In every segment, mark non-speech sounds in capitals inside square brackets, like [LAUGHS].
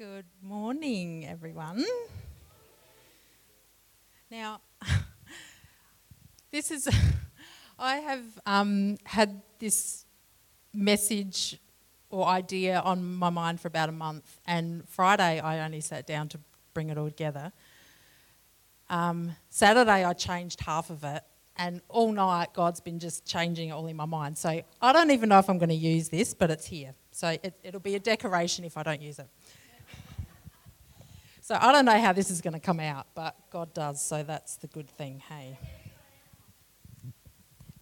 Good morning, everyone. Now, [LAUGHS] this is, [LAUGHS] I have um, had this message or idea on my mind for about a month, and Friday I only sat down to bring it all together. Um, Saturday I changed half of it, and all night God's been just changing it all in my mind. So I don't even know if I'm going to use this, but it's here. So it, it'll be a decoration if I don't use it. So I don't know how this is going to come out, but God does, so that's the good thing, hey.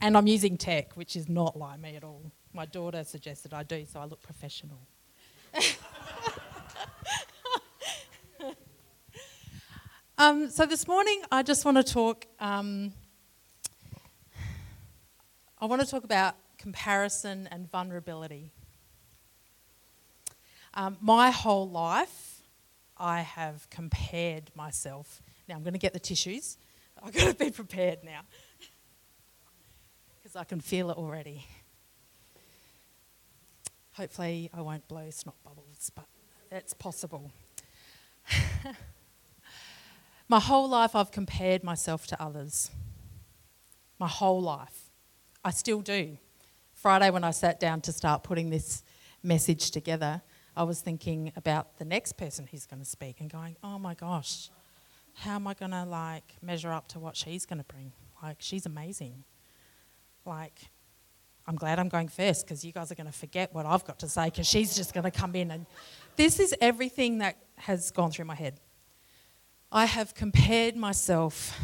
And I'm using tech, which is not like me at all. My daughter suggested I do, so I look professional. [LAUGHS] um, so this morning, I just want to talk. Um, I want to talk about comparison and vulnerability. Um, my whole life, I have compared myself. Now I'm going to get the tissues. I've got to be prepared now [LAUGHS] because I can feel it already. Hopefully, I won't blow snot bubbles, but it's possible. [LAUGHS] My whole life, I've compared myself to others. My whole life. I still do. Friday, when I sat down to start putting this message together, I was thinking about the next person who's going to speak and going, oh my gosh, how am I going to like measure up to what she's going to bring? Like, she's amazing. Like, I'm glad I'm going first because you guys are going to forget what I've got to say because she's just going to come in and this is everything that has gone through my head. I have compared myself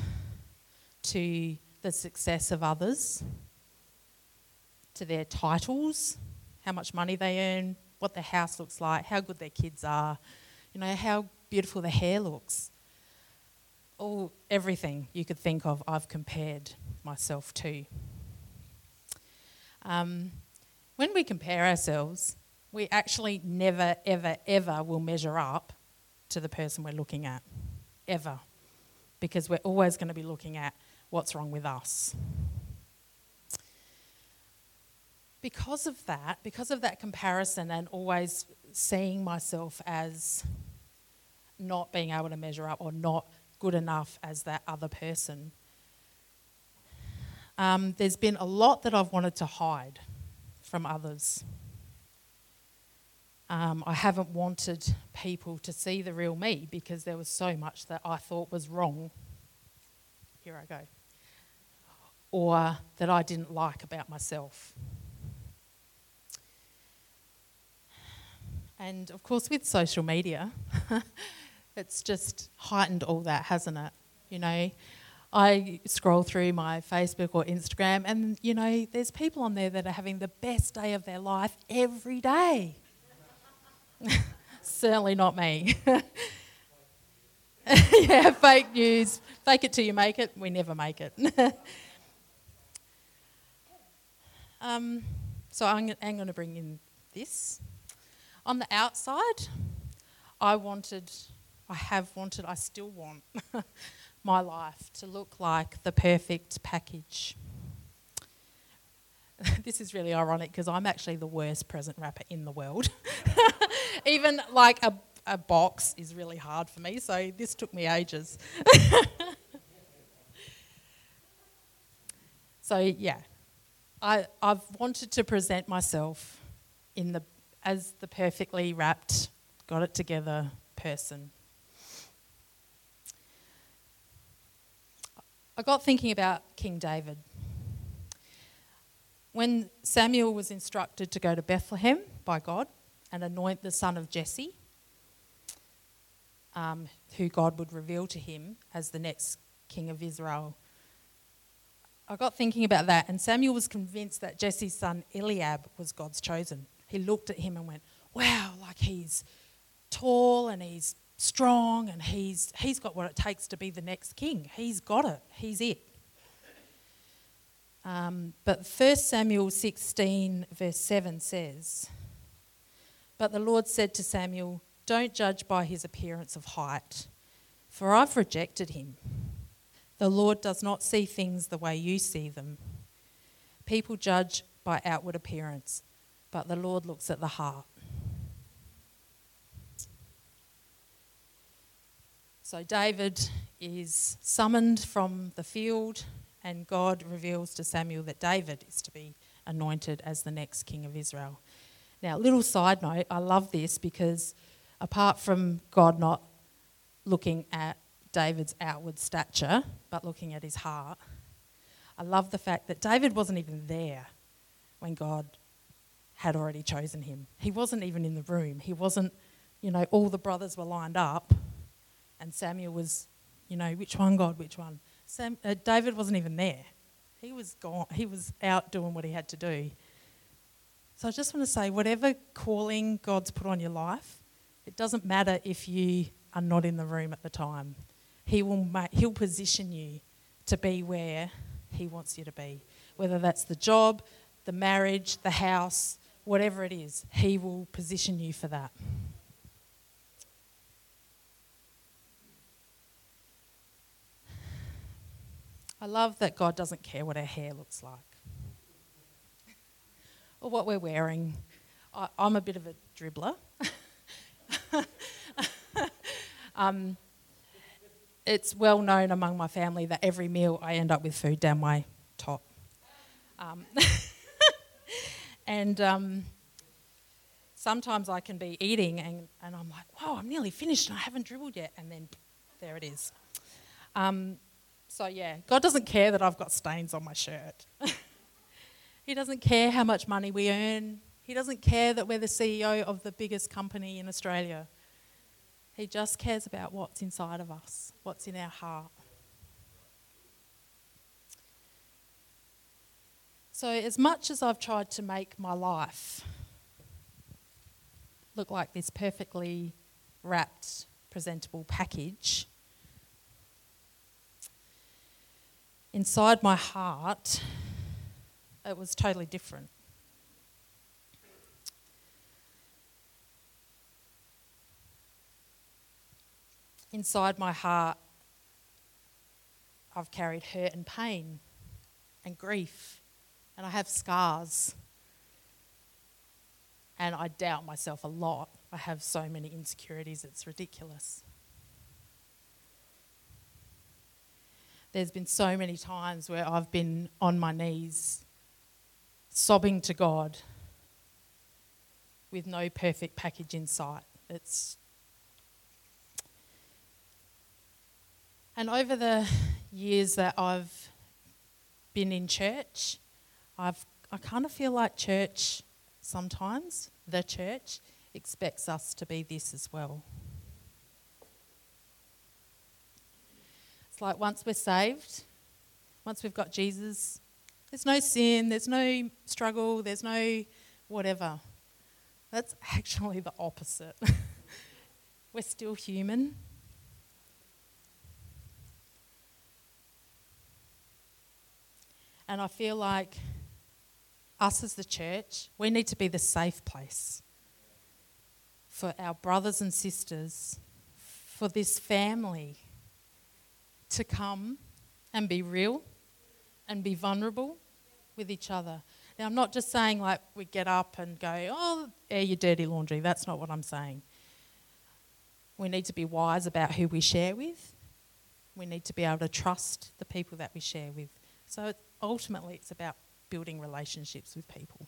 to the success of others, to their titles, how much money they earn, what the house looks like, how good their kids are, you know, how beautiful their hair looks. All everything you could think of, I've compared myself to. Um, when we compare ourselves, we actually never, ever, ever will measure up to the person we're looking at. Ever. Because we're always going to be looking at what's wrong with us because of that, because of that comparison and always seeing myself as not being able to measure up or not good enough as that other person, um, there's been a lot that I've wanted to hide from others. Um, I haven't wanted people to see the real me because there was so much that I thought was wrong. Here I go. Or that I didn't like about myself. And of course, with social media, [LAUGHS] it's just heightened all that, hasn't it? You know, I scroll through my Facebook or Instagram, and you know, there's people on there that are having the best day of their life every day. [LAUGHS] Certainly not me. [LAUGHS] yeah, fake news. Fake it till you make it. We never make it. um, so I'm, I'm going to bring in this. On the outside, I wanted, I have wanted, I still want [LAUGHS] my life to look like the perfect package. [LAUGHS] this is really ironic because I'm actually the worst present wrapper in the world. [LAUGHS] Even like a, a box is really hard for me, so this took me ages. so, yeah, I, I've wanted to present myself in the as the perfectly wrapped, got it together person. I got thinking about King David. When Samuel was instructed to go to Bethlehem by God and anoint the son of Jesse, um, who God would reveal to him as the next king of Israel, I got thinking about that, and Samuel was convinced that Jesse's son Eliab was God's chosen he looked at him and went, wow, like he's tall and he's strong and he's, he's got what it takes to be the next king. He's got it, he's it. Um, but 1 Samuel 16, verse 7 says, But the Lord said to Samuel, Don't judge by his appearance of height, for I've rejected him. The Lord does not see things the way you see them. People judge by outward appearance, but the Lord looks at the heart. So David is summoned from the field, and God reveals to Samuel that David is to be anointed as the next king of Israel. Now, little side note, I love this because apart from God not looking at David's outward stature, but looking at his heart, I love the fact that David wasn't even there when God had already chosen him. He wasn't even in the room. He wasn't, you know, all the brothers were lined up and Samuel was, you know, which one, God, which one? Sam, uh, David wasn't even there. He was gone. He was out doing what he had to do. So I just want to say, whatever calling God's put on your life, it doesn't matter if you are not in the room at the time. He will make, he'll position you to be where he wants you to be. Whether that's the job, the marriage, the house, whatever it is, he will position you for that. I love that God doesn't care what our hair looks like or what we're wearing. I, am a bit of a dribbler. [LAUGHS] um, it's well known among my family that every meal I end up with food down my top. Um, [LAUGHS] and um, sometimes I can be eating and, and I'm like, whoa, I'm nearly finished and I haven't dribbled yet. And then there it is. Um, so, yeah, God doesn't care that I've got stains on my shirt. [LAUGHS] he doesn't care how much money we earn. He doesn't care that we're the CEO of the biggest company in Australia. He just cares about what's inside of us, what's in our heart. So, as much as I've tried to make my life look like this perfectly wrapped, presentable package, inside my heart, it was totally different. Inside my heart, I've carried hurt and pain and grief, and I have scars. And I doubt myself a lot. I have so many insecurities, it's ridiculous. There's been so many times where I've been on my knees sobbing to God with no perfect package in sight. It's and over the years that I've been in church, I've I kind of feel like church sometimes, the church expects us to be this as well. It's like once we're saved, once we've got Jesus, there's no sin, there's no struggle, there's no whatever. That's [LAUGHS] actually the opposite. [LAUGHS] we're still human. And I feel like us as the church, we need to be the safe place for our brothers and sisters, for this family to come and be real and be vulnerable with each other. Now, I'm not just saying like we get up and go, oh, air your dirty laundry. That's not what I'm saying. We need to be wise about who we share with. We need to be able to trust the people that we share with. So ultimately, it's about building relationships with people.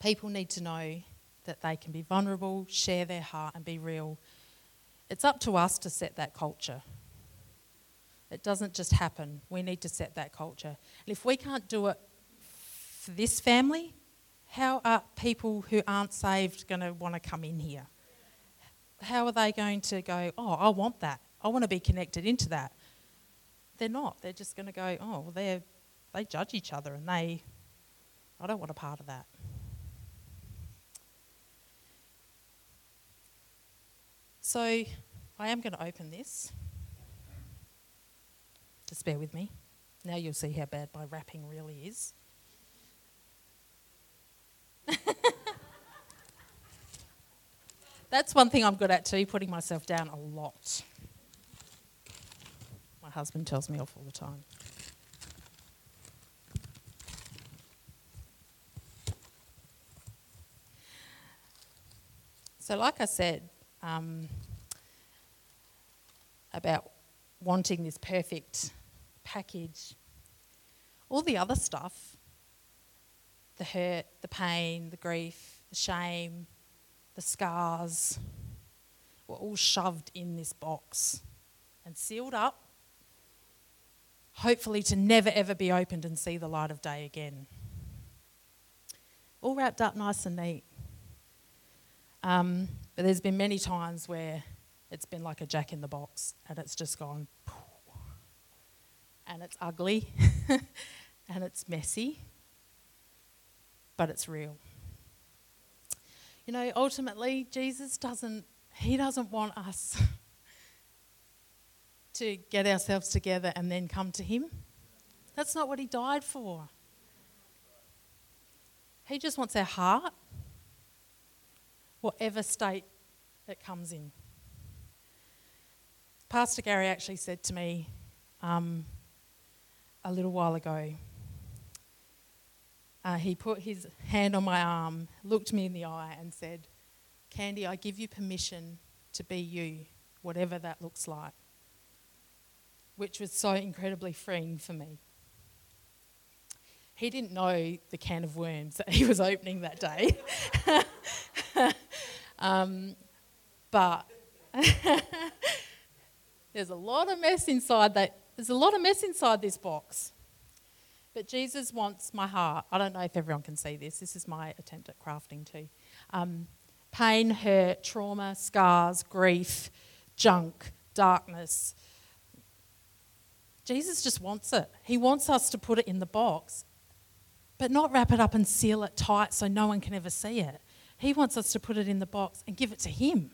People need to know that they can be vulnerable, share their heart, and be real it's up to us to set that culture. It doesn't just happen. We need to set that culture. And if we can't do it for this family, how are people who aren't saved going to want to come in here? How are they going to go, oh, I want that. I want to be connected into that. They're not. They're just going to go, oh, well, they they judge each other and they, I don't want a part of that. So I am going to open this. Just bear with me. Now you'll see how bad my wrapping really is. [LAUGHS] That's one thing I'm good at too, putting myself down a lot. My husband tells me off all the time. So, like I said, um, about wanting this perfect package. All the other stuff the hurt, the pain, the grief, the shame, the scars were all shoved in this box and sealed up, hopefully to never ever be opened and see the light of day again. All wrapped up nice and neat. Um, but there's been many times where it's been like a jack in the box and it's just gone, and it's ugly [LAUGHS] and it's messy, but it's real. You know, ultimately, Jesus doesn't, He doesn't want us [LAUGHS] to get ourselves together and then come to Him. That's not what He died for. He just wants our heart, whatever state it comes in. Pastor Gary actually said to me um, a little while ago, uh, he put his hand on my arm, looked me in the eye, and said, Candy, I give you permission to be you, whatever that looks like. Which was so incredibly freeing for me. He didn't know the can of worms that he was opening that day. [LAUGHS] um, but [LAUGHS] there's a lot of mess inside that. There's a lot of mess inside this box. But Jesus wants my heart. I don't know if everyone can see this. This is my attempt at crafting too. Um, pain, hurt, trauma, scars, grief, junk, darkness. Jesus just wants it. He wants us to put it in the box, but not wrap it up and seal it tight so no one can ever see it. He wants us to put it in the box and give it to Him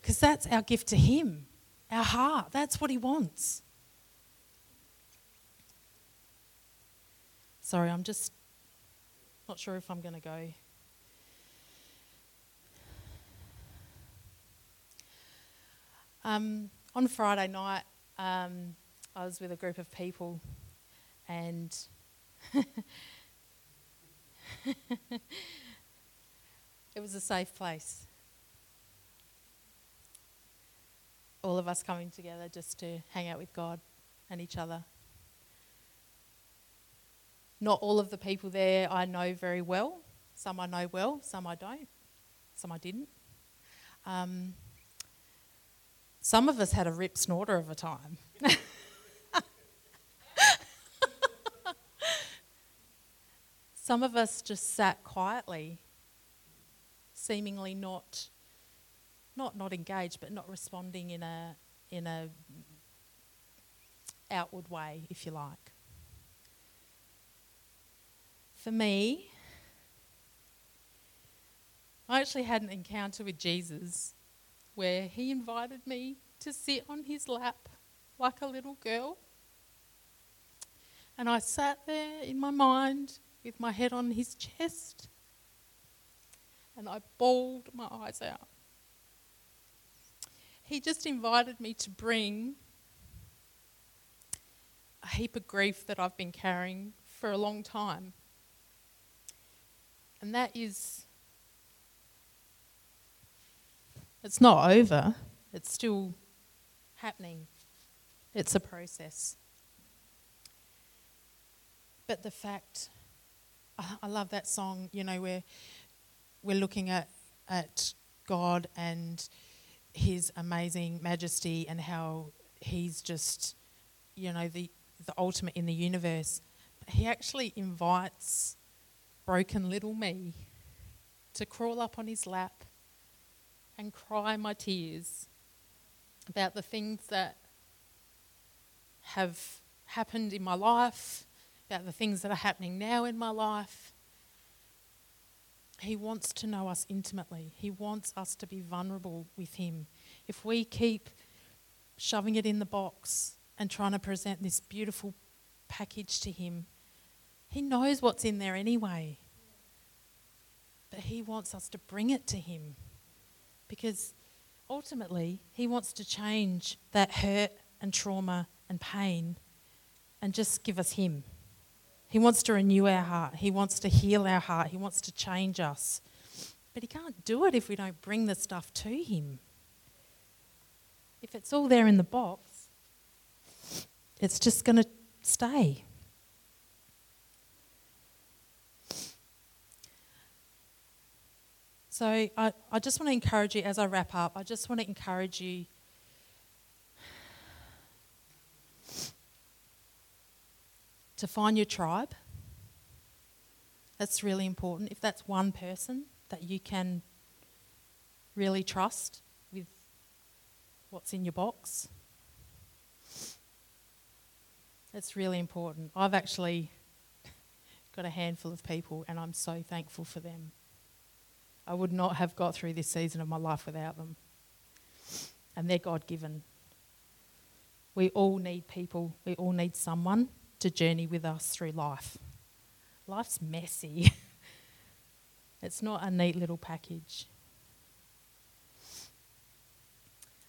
because that's our gift to Him, our heart. That's what He wants. Sorry, I'm just not sure if I'm going to go. Um, on Friday night, um, I was with a group of people, and [LAUGHS] [LAUGHS] it was a safe place. All of us coming together just to hang out with God and each other. Not all of the people there I know very well. Some I know well, some I don't, some I didn't. Um, some of us had a rip snorter of a time. [LAUGHS] some of us just sat quietly, seemingly not, not not engaged, but not responding in a in a outward way, if you like. For me, I actually had an encounter with Jesus where he invited me to sit on his lap like a little girl. And I sat there in my mind with my head on his chest and I bawled my eyes out. He just invited me to bring a heap of grief that I've been carrying for a long time and that is, it's not over, it's still happening. It's a process. But the fact, I love that song, you know, where we're looking at, at God and his amazing majesty and how he's just, you know, the, the ultimate in the universe. But he actually invites broken little me to crawl up on his lap and cry my tears about the things that have happened in my life, about the things that are happening now in my life. He wants to know us intimately. He wants us to be vulnerable with Him. If we keep shoving it in the box and trying to present this beautiful package to Him, he knows what's in there anyway. But He wants us to bring it to Him because ultimately He wants to change that hurt and trauma and pain and just give us Him. He wants to renew our heart, He wants to heal our heart, He wants to change us. But He can't do it if we don't bring the stuff to Him. if it's all there in the box, it's just going to stay. So I, I just want to encourage you as I wrap up, I just want to encourage you to find your tribe. That's really important. If that's one person that you can really trust with what's in your box, it's really important. I've actually got a handful of people, and I'm so thankful for them. I would not have got through this season of my life without them. And they're God given. We all need people, we all need someone to journey with us through life. Life's messy, [LAUGHS] it's not a neat little package.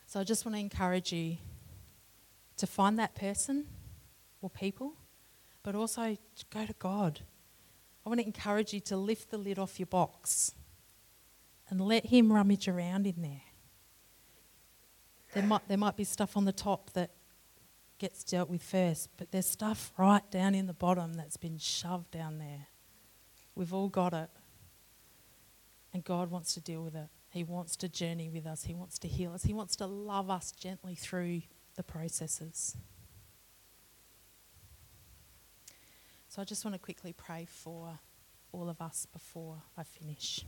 So I just want to encourage you to find that person or people, but also to go to God. I want to encourage you to lift the lid off your box and let Him rummage around in there. There might, there might be stuff on the top that gets dealt with first, but there's stuff right down in the bottom that's been shoved down there. We've all got it. And God wants to deal with it. He wants to journey with us. He wants to heal us. He wants to love us gently through the processes. So I just want to quickly pray for all of us before I finish.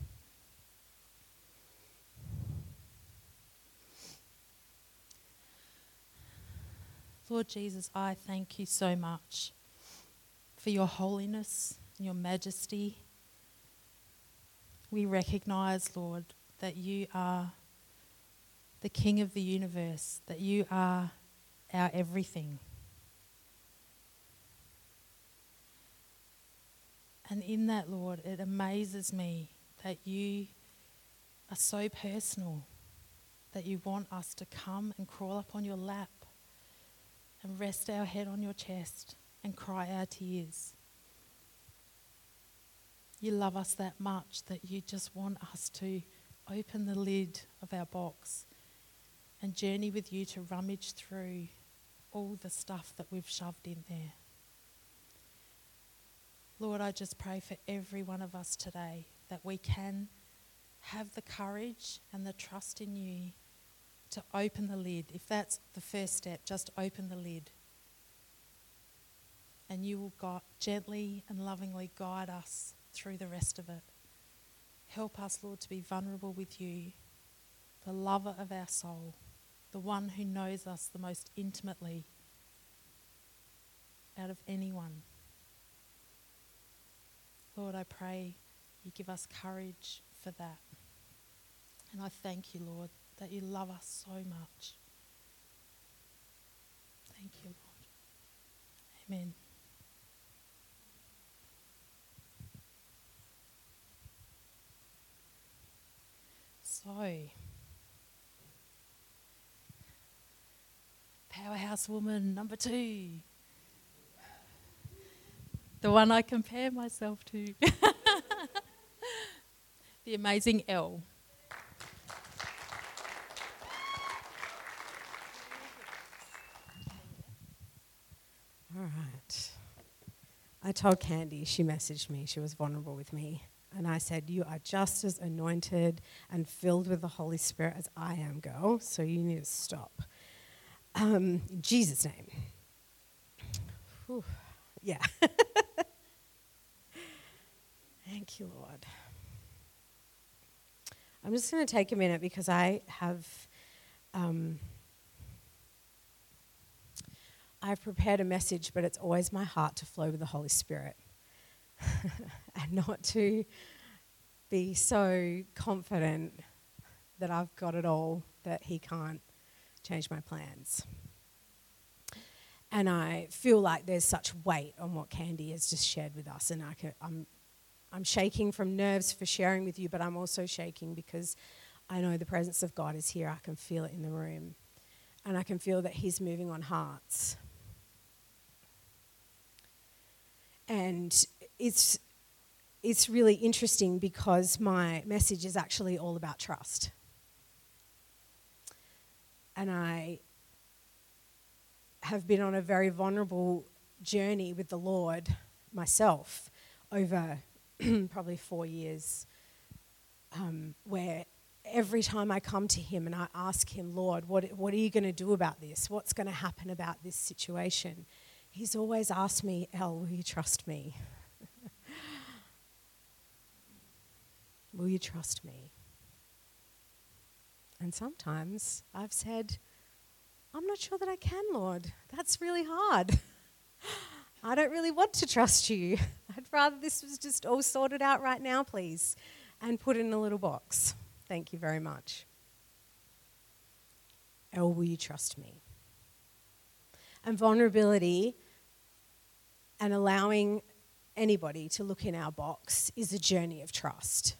Lord Jesus, I thank you so much for your holiness and your majesty. We recognize, Lord, that you are the King of the universe, that you are our everything. And in that, Lord, it amazes me that you are so personal, that you want us to come and crawl up on your lap and rest our head on your chest and cry our tears. You love us that much that you just want us to open the lid of our box and journey with you to rummage through all the stuff that we've shoved in there. Lord, I just pray for every one of us today that we can have the courage and the trust in you to open the lid. If that's the first step, just open the lid. And you will gently and lovingly guide us through the rest of it. Help us, Lord, to be vulnerable with you, the lover of our soul, the one who knows us the most intimately out of anyone. Lord, I pray you give us courage for that. And I thank you, Lord, that you love us so much. Thank you, Lord. Amen. So, powerhouse woman number two. The one I compare myself to. [LAUGHS] the amazing Elle. All right. I told Candy, she messaged me, she was vulnerable with me. And I said, You are just as anointed and filled with the Holy Spirit as I am, girl. So you need to stop. Um, Jesus' name. Whew. Yeah. [LAUGHS] Thank you, Lord. I'm just going to take a minute because I have. Um, I've prepared a message, but it's always my heart to flow with the Holy Spirit [LAUGHS] and not to be so confident that I've got it all that He can't change my plans. And I feel like there's such weight on what Candy has just shared with us, and I can, I'm, I'm shaking from nerves for sharing with you, but I'm also shaking because I know the presence of God is here. I can feel it in the room, and I can feel that He's moving on hearts. And it's, it's really interesting because my message is actually all about trust. and I have been on a very vulnerable journey with the Lord myself over [CLEARS THROAT] probably four years, um, where every time I come to Him and I ask Him, Lord, what, what are you going to do about this? What's going to happen about this situation? He's always asked me, El, will you trust me? [LAUGHS] will you trust me? And sometimes I've said, I'm not sure that I can, Lord. That's really hard. [LAUGHS] I don't really want to trust you. [LAUGHS] I'd rather this was just all sorted out right now, please, and put in a little box. Thank you very much. Or will you trust me? And vulnerability and allowing anybody to look in our box is a journey of trust.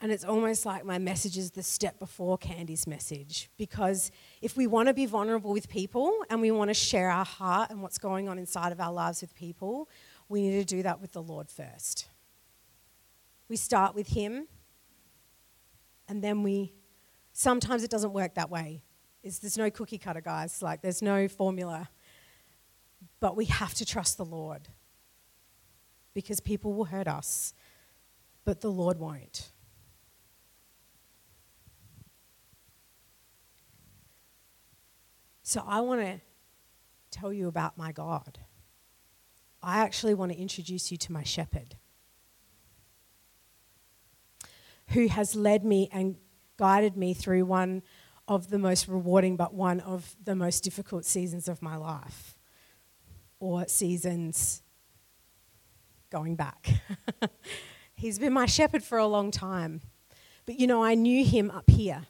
And it's almost like my message is the step before Candy's message. Because if we want to be vulnerable with people and we want to share our heart and what's going on inside of our lives with people, we need to do that with the Lord first. We start with Him, and then we. Sometimes it doesn't work that way. It's, there's no cookie cutter, guys. Like, there's no formula. But we have to trust the Lord because people will hurt us, but the Lord won't. So I want to tell you about my God. I actually want to introduce you to my shepherd who has led me and guided me through one of the most rewarding but one of the most difficult seasons of my life or seasons going back. [LAUGHS] He's been my shepherd for a long time. But you know, I knew him up here.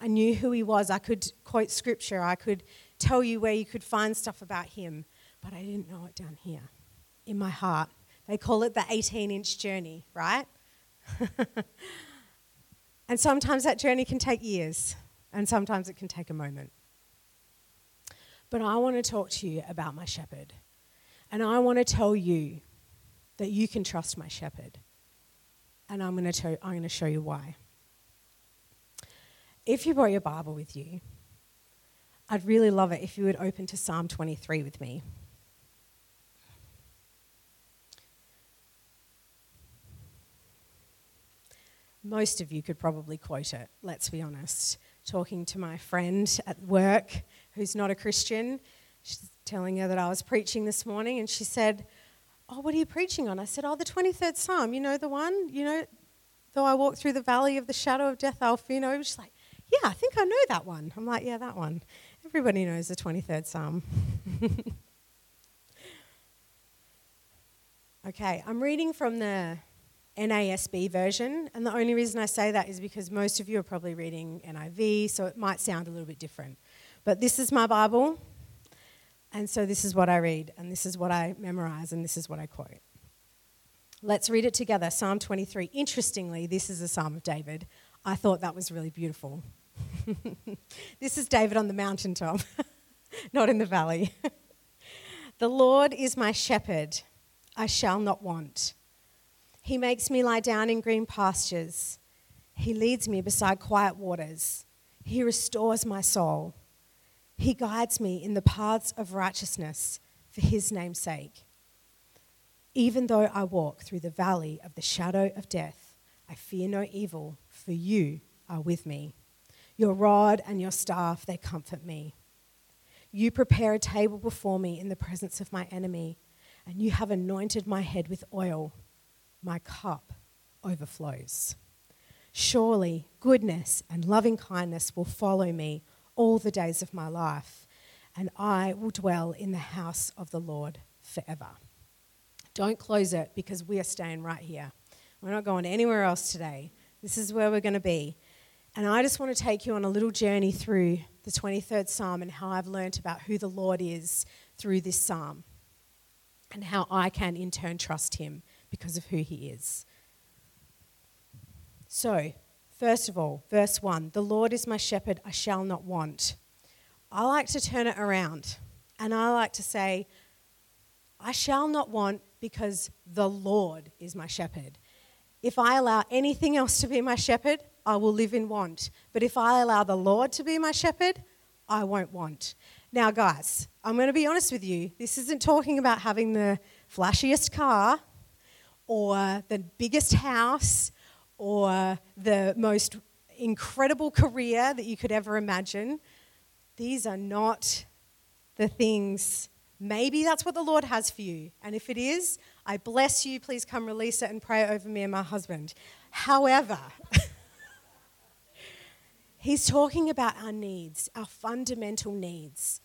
I knew who he was. I could quote scripture. I could tell you where you could find stuff about him. But I didn't know it down here in my heart. They call it the 18 inch journey, right? [LAUGHS] and sometimes that journey can take years, and sometimes it can take a moment. But I want to talk to you about my shepherd. And I want to tell you that you can trust my shepherd. And I'm going to, tell, I'm going to show you why. If you brought your Bible with you, I'd really love it if you would open to Psalm 23 with me. Most of you could probably quote it, let's be honest. Talking to my friend at work who's not a Christian, she's telling her that I was preaching this morning, and she said, Oh, what are you preaching on? I said, Oh, the 23rd Psalm. You know the one? You know, though I walk through the valley of the shadow of death, I'll fear no. She's like, yeah, I think I know that one. I'm like, yeah, that one. Everybody knows the 23rd Psalm. [LAUGHS] okay, I'm reading from the NASB version, and the only reason I say that is because most of you are probably reading NIV, so it might sound a little bit different. But this is my Bible, and so this is what I read, and this is what I memorize, and this is what I quote. Let's read it together Psalm 23. Interestingly, this is a Psalm of David. I thought that was really beautiful. [LAUGHS] this is David on the mountaintop, [LAUGHS] not in the valley. [LAUGHS] the Lord is my shepherd, I shall not want. He makes me lie down in green pastures. He leads me beside quiet waters. He restores my soul. He guides me in the paths of righteousness for his name's sake. Even though I walk through the valley of the shadow of death, I fear no evil, for you are with me. Your rod and your staff, they comfort me. You prepare a table before me in the presence of my enemy, and you have anointed my head with oil. My cup overflows. Surely goodness and loving kindness will follow me all the days of my life, and I will dwell in the house of the Lord forever. Don't close it because we are staying right here. We're not going anywhere else today. This is where we're going to be. And I just want to take you on a little journey through the 23rd Psalm and how I've learnt about who the Lord is through this psalm and how I can in turn trust him because of who he is. So, first of all, verse 1 The Lord is my shepherd, I shall not want. I like to turn it around and I like to say, I shall not want because the Lord is my shepherd. If I allow anything else to be my shepherd, I will live in want. But if I allow the Lord to be my shepherd, I won't want. Now, guys, I'm going to be honest with you. This isn't talking about having the flashiest car or the biggest house or the most incredible career that you could ever imagine. These are not the things. Maybe that's what the Lord has for you. And if it is, I bless you. Please come release it and pray over me and my husband. However, [LAUGHS] he's talking about our needs, our fundamental needs.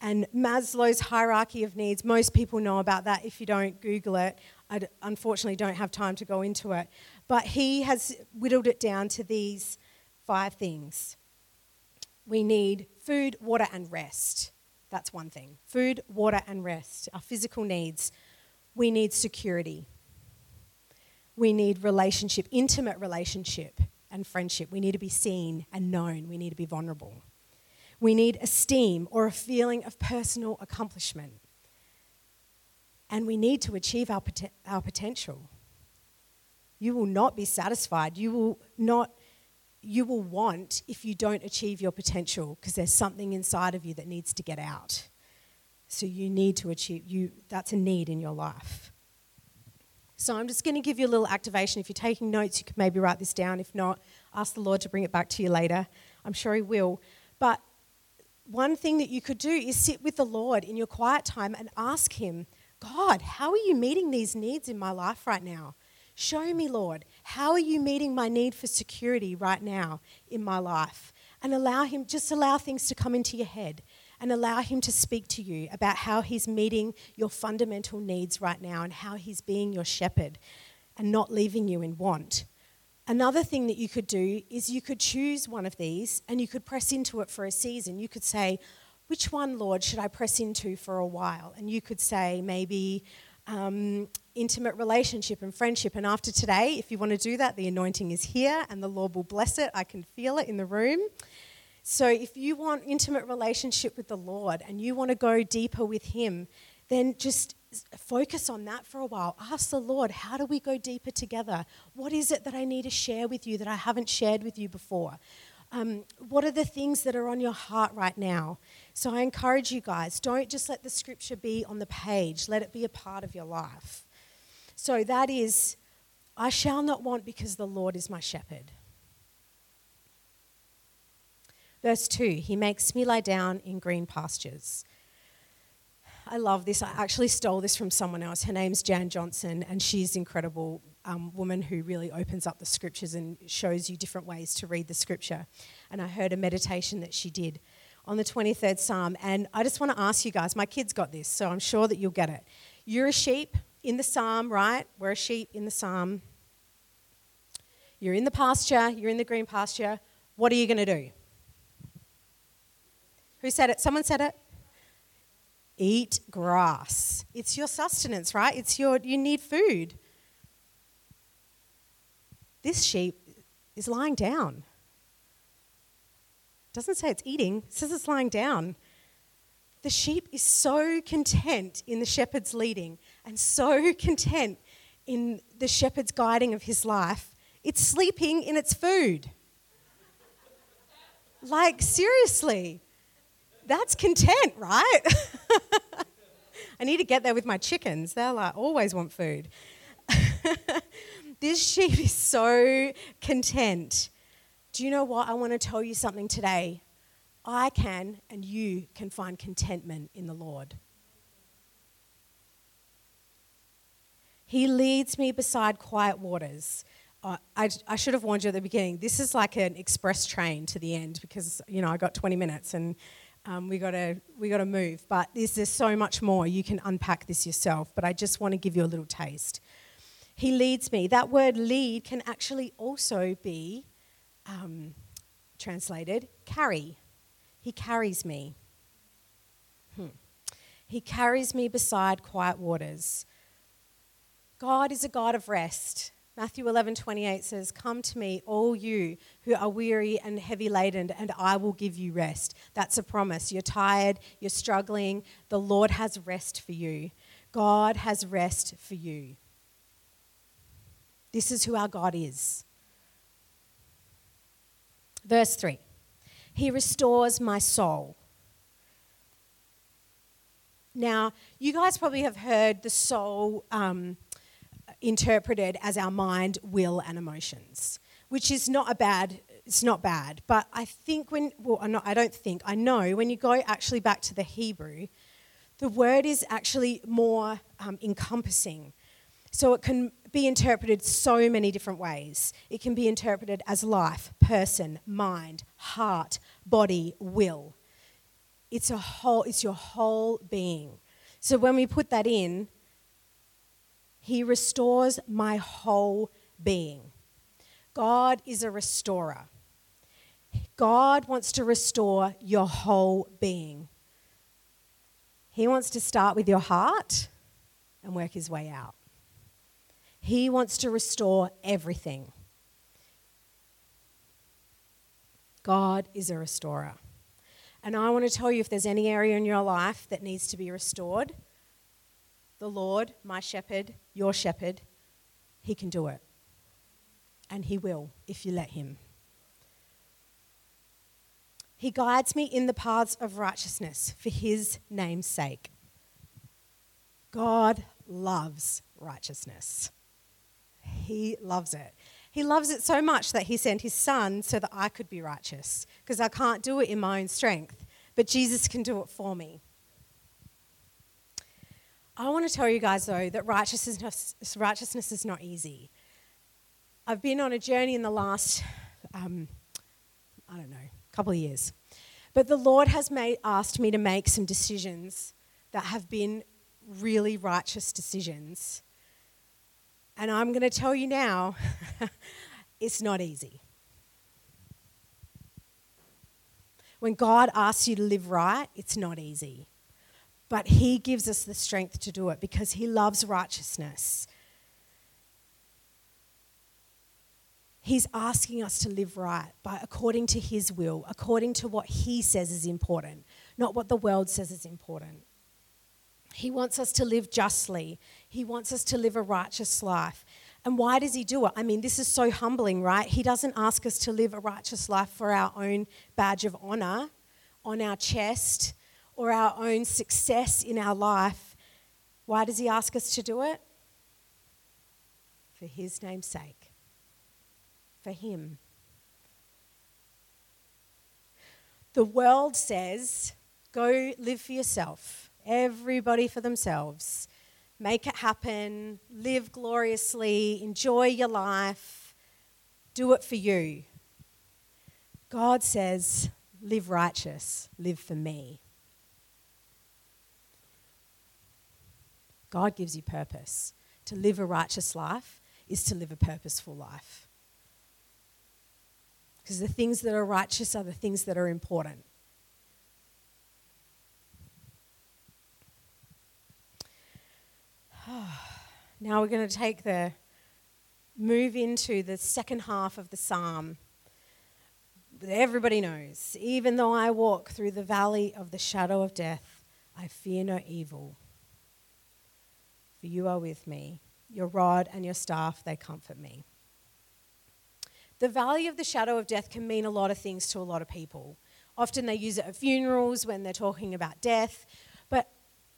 And Maslow's hierarchy of needs, most people know about that. If you don't, Google it. I unfortunately don't have time to go into it. But he has whittled it down to these five things. We need food, water, and rest. That's one thing. Food, water, and rest. Our physical needs. We need security. We need relationship, intimate relationship and friendship. We need to be seen and known. We need to be vulnerable. We need esteem or a feeling of personal accomplishment. And we need to achieve our, pot- our potential. You will not be satisfied. You will not you will want if you don't achieve your potential because there's something inside of you that needs to get out. So you need to achieve you that's a need in your life. So I'm just going to give you a little activation. If you're taking notes, you can maybe write this down. If not, ask the Lord to bring it back to you later. I'm sure he will. But one thing that you could do is sit with the Lord in your quiet time and ask him, God, how are you meeting these needs in my life right now? Show me, Lord, how are you meeting my need for security right now in my life? And allow Him, just allow things to come into your head and allow Him to speak to you about how He's meeting your fundamental needs right now and how He's being your shepherd and not leaving you in want. Another thing that you could do is you could choose one of these and you could press into it for a season. You could say, Which one, Lord, should I press into for a while? And you could say, maybe, um, intimate relationship and friendship. And after today, if you want to do that, the anointing is here and the Lord will bless it. I can feel it in the room. So if you want intimate relationship with the Lord and you want to go deeper with him, then just focus on that for a while. Ask the Lord, how do we go deeper together? What is it that I need to share with you that I haven't shared with you before? Um, what are the things that are on your heart right now? So I encourage you guys, don't just let the scripture be on the page, let it be a part of your life. So that is, I shall not want because the Lord is my shepherd. Verse 2 He makes me lie down in green pastures. I love this. I actually stole this from someone else. Her name's Jan Johnson, and she's incredible um, woman who really opens up the scriptures and shows you different ways to read the scripture. And I heard a meditation that she did on the 23rd Psalm. And I just want to ask you guys, my kids got this, so I'm sure that you'll get it. You're a sheep, in the psalm, right? We're a sheep in the psalm. You're in the pasture, you're in the green pasture. What are you going to do? Who said it? Someone said it? Eat grass. It's your sustenance, right? It's your you need food. This sheep is lying down. Doesn't say it's eating, it says it's lying down. The sheep is so content in the shepherd's leading and so [LAUGHS] content in the shepherd's guiding of his life, it's sleeping in its food. like, seriously, that's content, right? [LAUGHS] I need to get there with my chickens. They'll like, always want food. [LAUGHS] this [LAUGHS] sheep is so content. Do you know what? I want to tell you something today. I can and you can find contentment in the Lord. He leads me beside quiet waters. Uh, I, I, should have warned you at the beginning. This is like an express train to the end because you know I got 20 minutes and um, we got to we got to move. But there's so much more. You can unpack this yourself. But I just want to give you a little taste. He leads me. That word "lead" can actually also be um, translated "carry." He carries me. Hmm. He carries me beside quiet waters. God is a God of rest. Matthew 11, 28 says, Come to me, all you who are weary and heavy laden, and I will give you rest. That's a promise. You're tired, you're struggling. The Lord has rest for you. God has rest for you. This is who our God is. Verse 3 He restores my soul. Now, you guys probably have heard the soul um, interpreted as our mind, will, and emotions, which is not a bad. It's not bad, but I think when well, not, I don't think I know when you go actually back to the Hebrew, the word is actually more um, encompassing. So it can be interpreted so many different ways. It can be interpreted as life, person, mind, heart, body, will. It's a whole it's your whole being. So when we put that in, he restores my whole being. God is a restorer. God wants to restore your whole being. He wants to start with your heart and work his way out. He wants to restore everything. God is a restorer. And I want to tell you if there's any area in your life that needs to be restored, the Lord, my shepherd, your shepherd, he can do it. And he will if you let him. He guides me in the paths of righteousness for his name's sake. God loves righteousness. He loves it. He loves it so much that he sent his son so that I could be righteous because I can't do it in my own strength, but Jesus can do it for me. I want to tell you guys though that righteousness, righteousness is not easy. I've been on a journey in the last, um, I don't know, couple of years. But the Lord has made, asked me to make some decisions that have been really righteous decisions and I'm going to tell you now, [LAUGHS] it's not easy. When God asks you to live right, it's not easy. But He gives us the strength to do it because He loves righteousness. He's asking us to live right by according to His will, according to what He says is important, not what the world says is important. He wants us to live justly. He wants us to live a righteous life. And why does he do it? I mean, this is so humbling, right? He doesn't ask us to live a righteous life for our own badge of honor on our chest or our own success in our life. Why does he ask us to do it? For his name's sake. For him. The world says, go live for yourself everybody for themselves. Make it happen, live gloriously, enjoy your life, do it for you. God says, live righteous, live for me. God gives you purpose. To live a righteous life is to live a purposeful life. Because the things that are righteous are the things that are important. [SIGHS] now we're going to take the move into the second half of the psalm. Everybody knows, even though I walk through the valley of the shadow of death, I fear no evil. For you are with me. Your rod and your staff, they comfort me. The valley of the shadow of death can mean a lot of things to a lot of people. Often they use it at funerals when they're talking about death,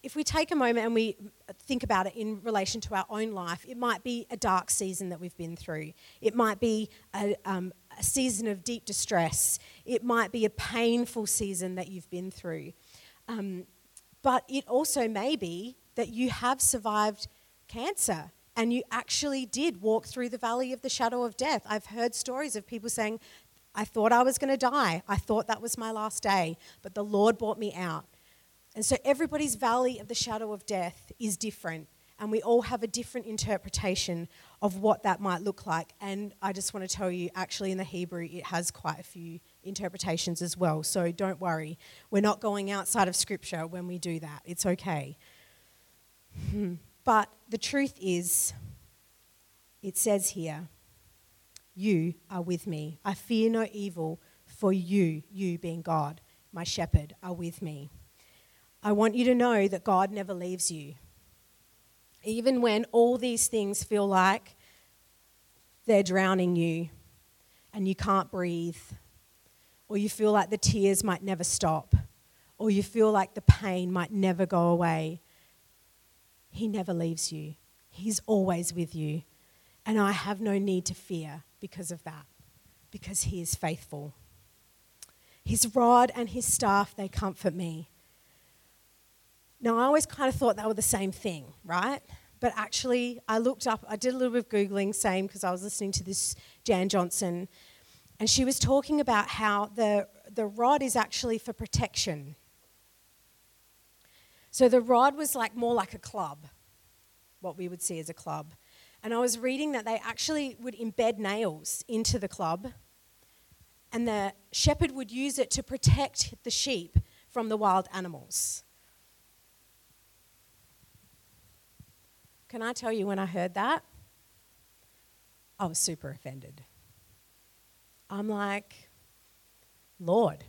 if we take a moment and we think about it in relation to our own life, it might be a dark season that we've been through. It might be a, um, a season of deep distress. It might be a painful season that you've been through. Um, but it also may be that you have survived cancer and you actually did walk through the valley of the shadow of death. I've heard stories of people saying, I thought I was going to die. I thought that was my last day, but the Lord brought me out. And so everybody's valley of the shadow of death is different. And we all have a different interpretation of what that might look like. And I just want to tell you, actually, in the Hebrew, it has quite a few interpretations as well. So don't worry. We're not going outside of Scripture when we do that. It's okay. Hmm. But the truth is, it says here, You are with me. I fear no evil, for you, you being God, my shepherd, are with me. I want you to know that God never leaves you. Even when all these things feel like they're drowning you and you can't breathe or you feel like the tears might never stop, or you feel like the pain might never go away, He never leaves you. He's always with you. And I have no need to fear because of that, because He is faithful. His rod and His staff, they comfort me. Now, I always kind of thought they were the same thing, right? But actually, I looked up, I did a little bit of Googling, same, because I was listening to this Jan Johnson, and she was talking about how the, the rod is actually for protection. So the rod was like more like a club, what we would see as a club. And I was reading that they actually would embed nails into the club, and the shepherd would use it to protect the sheep from the wild animals. Can I tell you when I heard that? I was super offended. I'm like, Lord,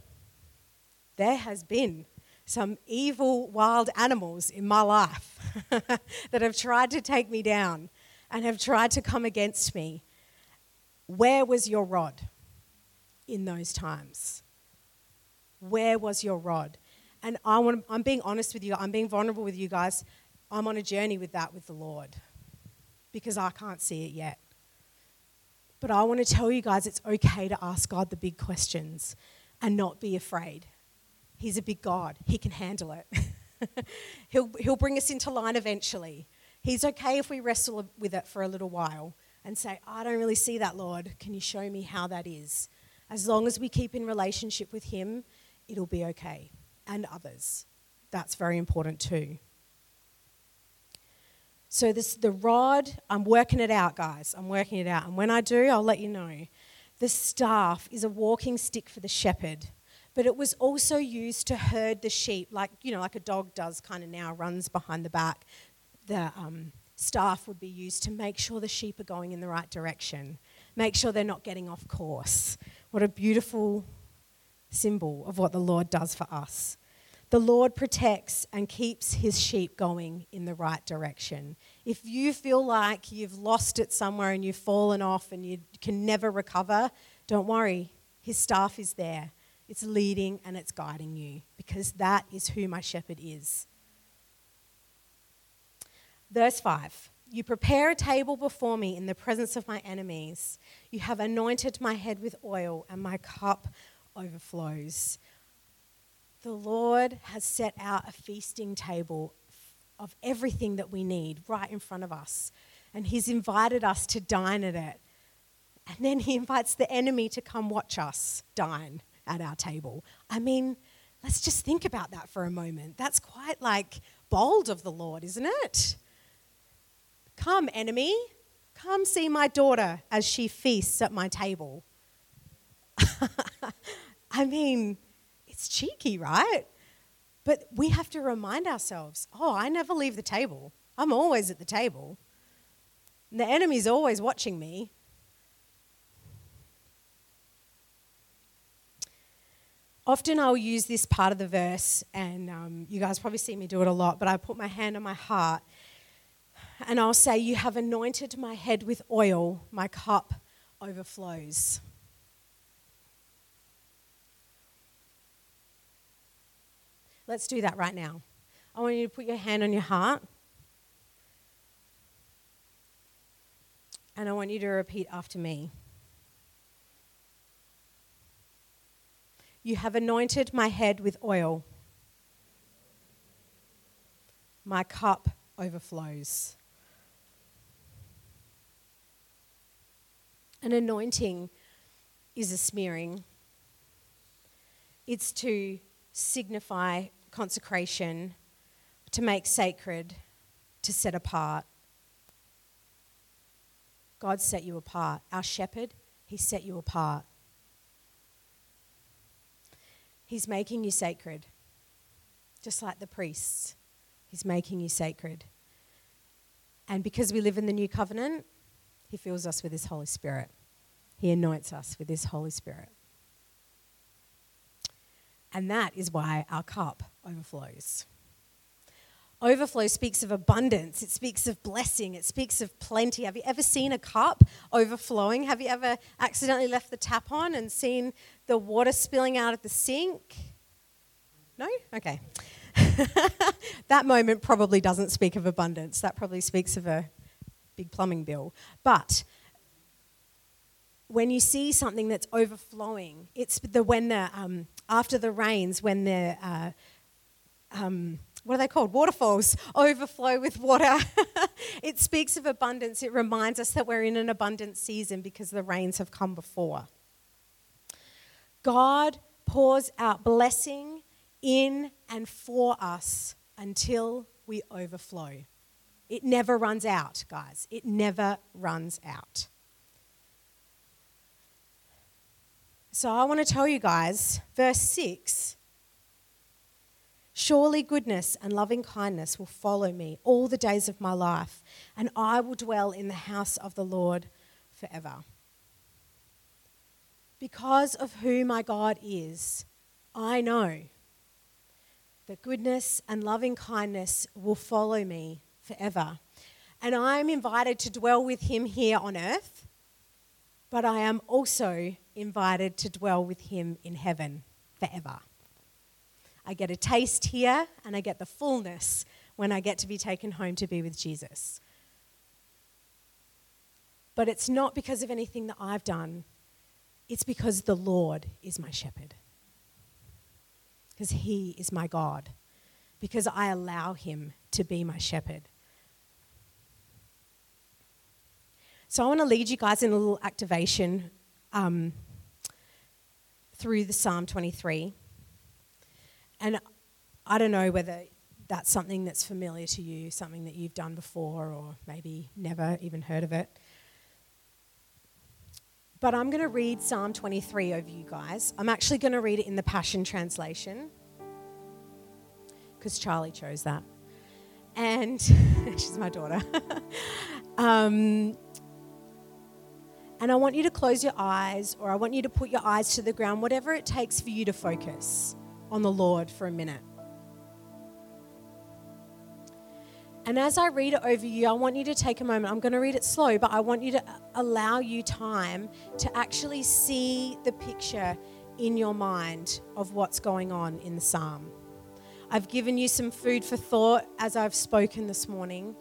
there has been some evil wild animals in my life [LAUGHS] that have tried to take me down and have tried to come against me. Where was your rod in those times? Where was your rod? And I want, I'm being honest with you, I'm being vulnerable with you guys. I'm on a journey with that with the Lord because I can't see it yet. But I want to tell you guys it's okay to ask God the big questions and not be afraid. He's a big God, He can handle it. [LAUGHS] he'll, he'll bring us into line eventually. He's okay if we wrestle with it for a little while and say, I don't really see that, Lord. Can you show me how that is? As long as we keep in relationship with Him, it'll be okay. And others. That's very important too. So this the rod, I'm working it out, guys. I'm working it out. And when I do, I'll let you know. The staff is a walking stick for the shepherd, but it was also used to herd the sheep, like you know, like a dog does kind of now, runs behind the back. The um, staff would be used to make sure the sheep are going in the right direction, make sure they're not getting off course. What a beautiful symbol of what the Lord does for us. The Lord protects and keeps his sheep going in the right direction. If you feel like you've lost it somewhere and you've fallen off and you can never recover, don't worry. His staff is there. It's leading and it's guiding you because that is who my shepherd is. Verse 5 You prepare a table before me in the presence of my enemies. You have anointed my head with oil, and my cup overflows. The Lord has set out a feasting table of everything that we need right in front of us. And He's invited us to dine at it. And then He [LAUGHS] invites the enemy to come watch us dine at our table. I mean, let's just think about that for a moment. That's quite like bold of the Lord, isn't it? Come, enemy, come see my daughter as she feasts at my table. [LAUGHS] I mean, it's cheeky, right? But we have to remind ourselves oh, I never leave the table. I'm always at the table. And the enemy's always watching me. Often I'll use this part of the verse, and um, you guys probably see me do it a lot, but I put my hand on my heart and I'll say, You have anointed my head with oil, my cup overflows. Let's do that right now. I want you to put your hand on your heart. And I want you to repeat after me. You have anointed my head with oil. My cup overflows. An anointing is a smearing, it's to signify consecration, to make sacred, to set apart. God set you apart. Our shepherd, he set you apart. He's making you sacred, just like the priests. He's making you sacred. And because we live in the new covenant, he fills us with his Holy Spirit. He anoints us with his Holy Spirit. And that is why our cup overflows. Overflow speaks of abundance, it speaks of blessing, it speaks of plenty. Have you ever seen a cup overflowing? Have you ever accidentally left the tap on and seen the water spilling out of the sink? No? Okay. [LAUGHS] that moment probably doesn't speak of abundance. That probably speaks of a big plumbing bill. But when you see something that's overflowing, it's the when the um, after the rains, when the uh, um, what are they called? Waterfalls [LAUGHS] overflow with water. [LAUGHS] it speaks of abundance. It reminds us that we're in an abundant season because the rains have come before. God pours out blessing in and for us until we overflow. It never runs out, guys. It never runs out. So I want to tell you guys, verse 6 Surely goodness and loving kindness will follow me all the days of my life, and I will dwell in the house of the Lord forever. Because of who my God is, I know that goodness and loving kindness will follow me forever. And I am invited to dwell with him here on earth, but I am also invited to dwell with him in heaven forever. I get a taste here and I get the fullness when I get to be taken home to be with Jesus. But it's not because of anything that I've done, it's because the Lord is my shepherd. Because he is my God. Because I allow him to be my shepherd. So I want to lead you guys in a little activation um, through the Psalm 23. And I don't know whether that's something that's familiar to you, something that you've done before, or maybe never even heard of it. But I'm going to read Psalm 23 over you guys. I'm actually going to read it in the Passion Translation because Charlie chose that. And [LAUGHS] she's my daughter. [LAUGHS] um, and I want you to close your eyes, or I want you to put your eyes to the ground, whatever it takes for you to focus on the Lord for a minute. And as I read it over you, I want you to take a moment. I'm going to read it slow, but I want you to allow you time to actually see the picture in your mind of what's going on in the psalm. I've given you some food for thought as I've spoken this morning.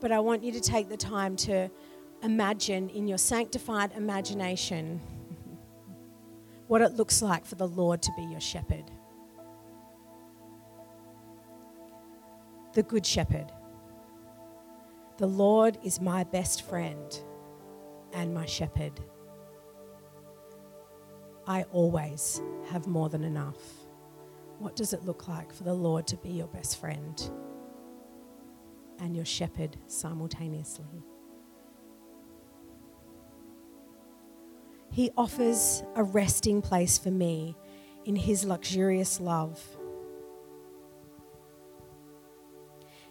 But I want you to take the time to imagine in your sanctified imagination what it looks like for the Lord to be your shepherd. The Good Shepherd. The Lord is my best friend and my shepherd. I always have more than enough. What does it look like for the Lord to be your best friend and your shepherd simultaneously? He offers a resting place for me in His luxurious love.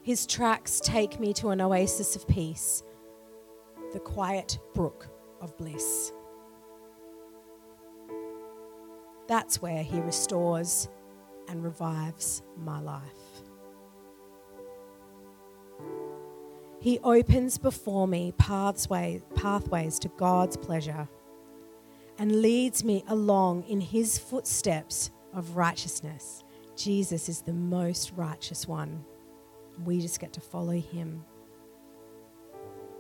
His tracks take me to an oasis of peace, the quiet brook of bliss. That's where He restores and revives my life. He opens before me pathways, pathways to God's pleasure and leads me along in his footsteps of righteousness. Jesus is the most righteous one. We just get to follow him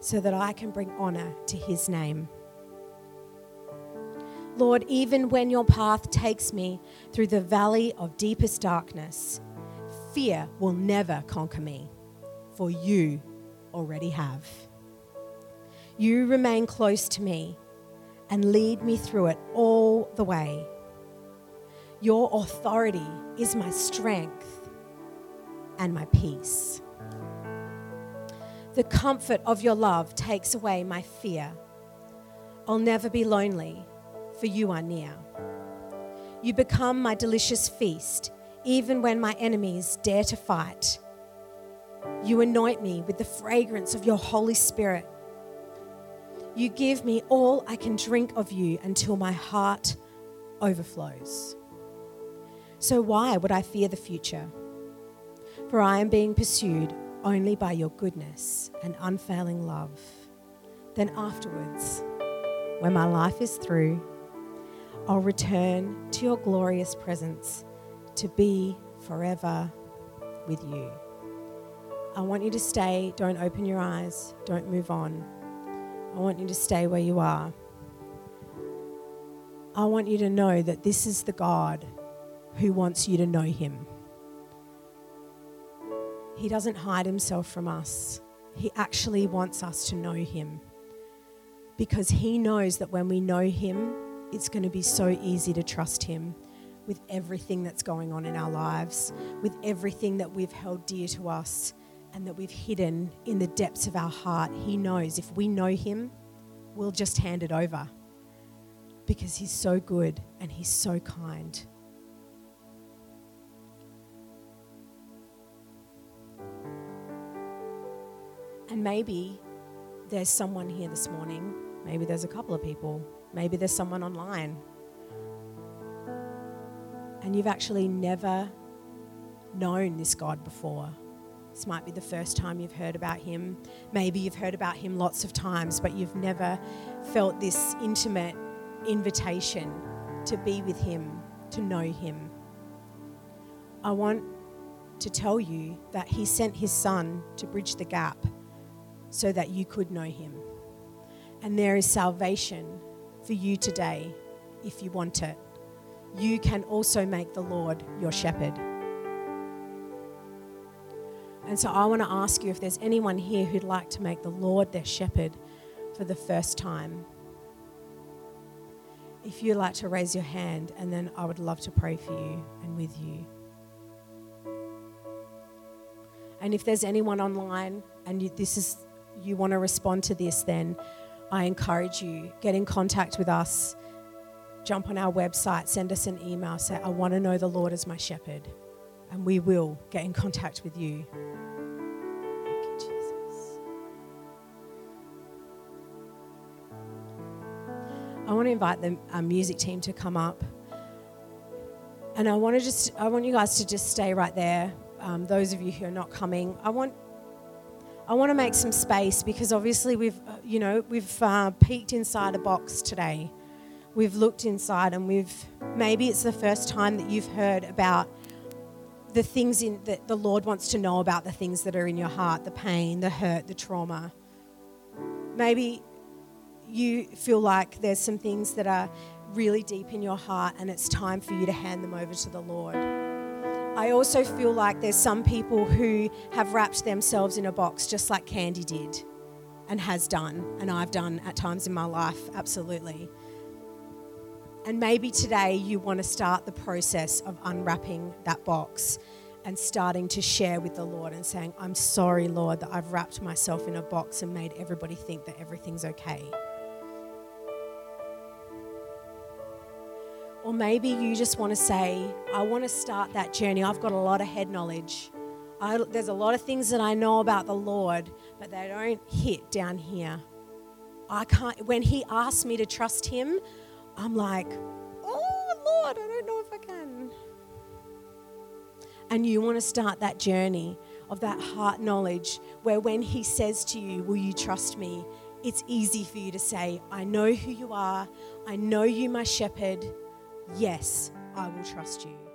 so that I can bring honor to his name. Lord, even when your path takes me through the valley of deepest darkness, fear will never conquer me, for you already have. You remain close to me and lead me through it all the way. Your authority is my strength and my peace. The comfort of your love takes away my fear. I'll never be lonely, for you are near. You become my delicious feast, even when my enemies dare to fight. You anoint me with the fragrance of your Holy Spirit you give me all I can drink of you until my heart overflows. So why would I fear the future? For I am being pursued only by your goodness and unfailing love. Then afterwards, when my life is through, I'll return to your glorious presence to be forever with you. I want you to stay. Don't open your eyes. Don't move on. I want you to stay where you are. I want you to know that this is the God who wants you to know Him. He doesn't hide Himself from us, He actually wants us to know Him because He knows that when we know Him, it's going to be so easy to trust Him with everything that's going on in our lives, with everything that we've held dear to us and that we've hidden in the depths of our heart. He knows if we know Him, we'll just hand it over because He's so good and He's so kind. And maybe there's someone here this morning, maybe there's a couple of people, maybe there's someone online, and you've actually never known this God before. This might be the first time you've heard about him. Maybe you've heard about him lots of times, but you've never felt this intimate invitation to be with him, to know him. I want to tell you that he sent his son to bridge the gap so that you could know him. And there is salvation for you today if you want it. You can also make the Lord your shepherd. And so I want to ask you if there's anyone here who'd like to make the Lord their shepherd for the first time. If you'd like to raise your hand, and then I would love to pray for you and with you. And if there's anyone online and you, this is you want to respond to this, then I encourage you get in contact with us. Jump on our website, send us an email, say, I want to know the Lord as my shepherd. And we will get in contact with you. Thank you, Jesus. I want to invite the music team to come up. And I want to just, I want you guys to just stay right there. Um, those of you who are not coming, I want I want to make some space because obviously we've, uh, you know, we've uh, peeked inside a box today. We've looked inside and we've, maybe it's the first time that you've heard about the things in, that the Lord wants to know about the things that are in your heart the pain, the hurt, the trauma. Maybe you feel like there's some things that are really deep in your heart and it's time for you to hand them over to the Lord. I also feel like there's some people who have wrapped themselves in a box just like Candy did and has done, and I've done at times in my life, absolutely. And maybe today you want to start the process of unwrapping that box and starting to share with the Lord and saying, I'm sorry, Lord, that I've wrapped myself in a box and made everybody think that everything's okay. Or maybe you just want to say, I want to start that journey. I've got a lot of head knowledge. I, there's a lot of things that I know about the Lord, but they don't hit down here. I can't, when He asks me to trust Him, I'm like, oh, Lord, I don't know if I can. And you want to start that journey of that heart knowledge where when He says to you, Will you trust me? It's easy for you to say, I know who you are. I know you, my shepherd. Yes, I will trust you.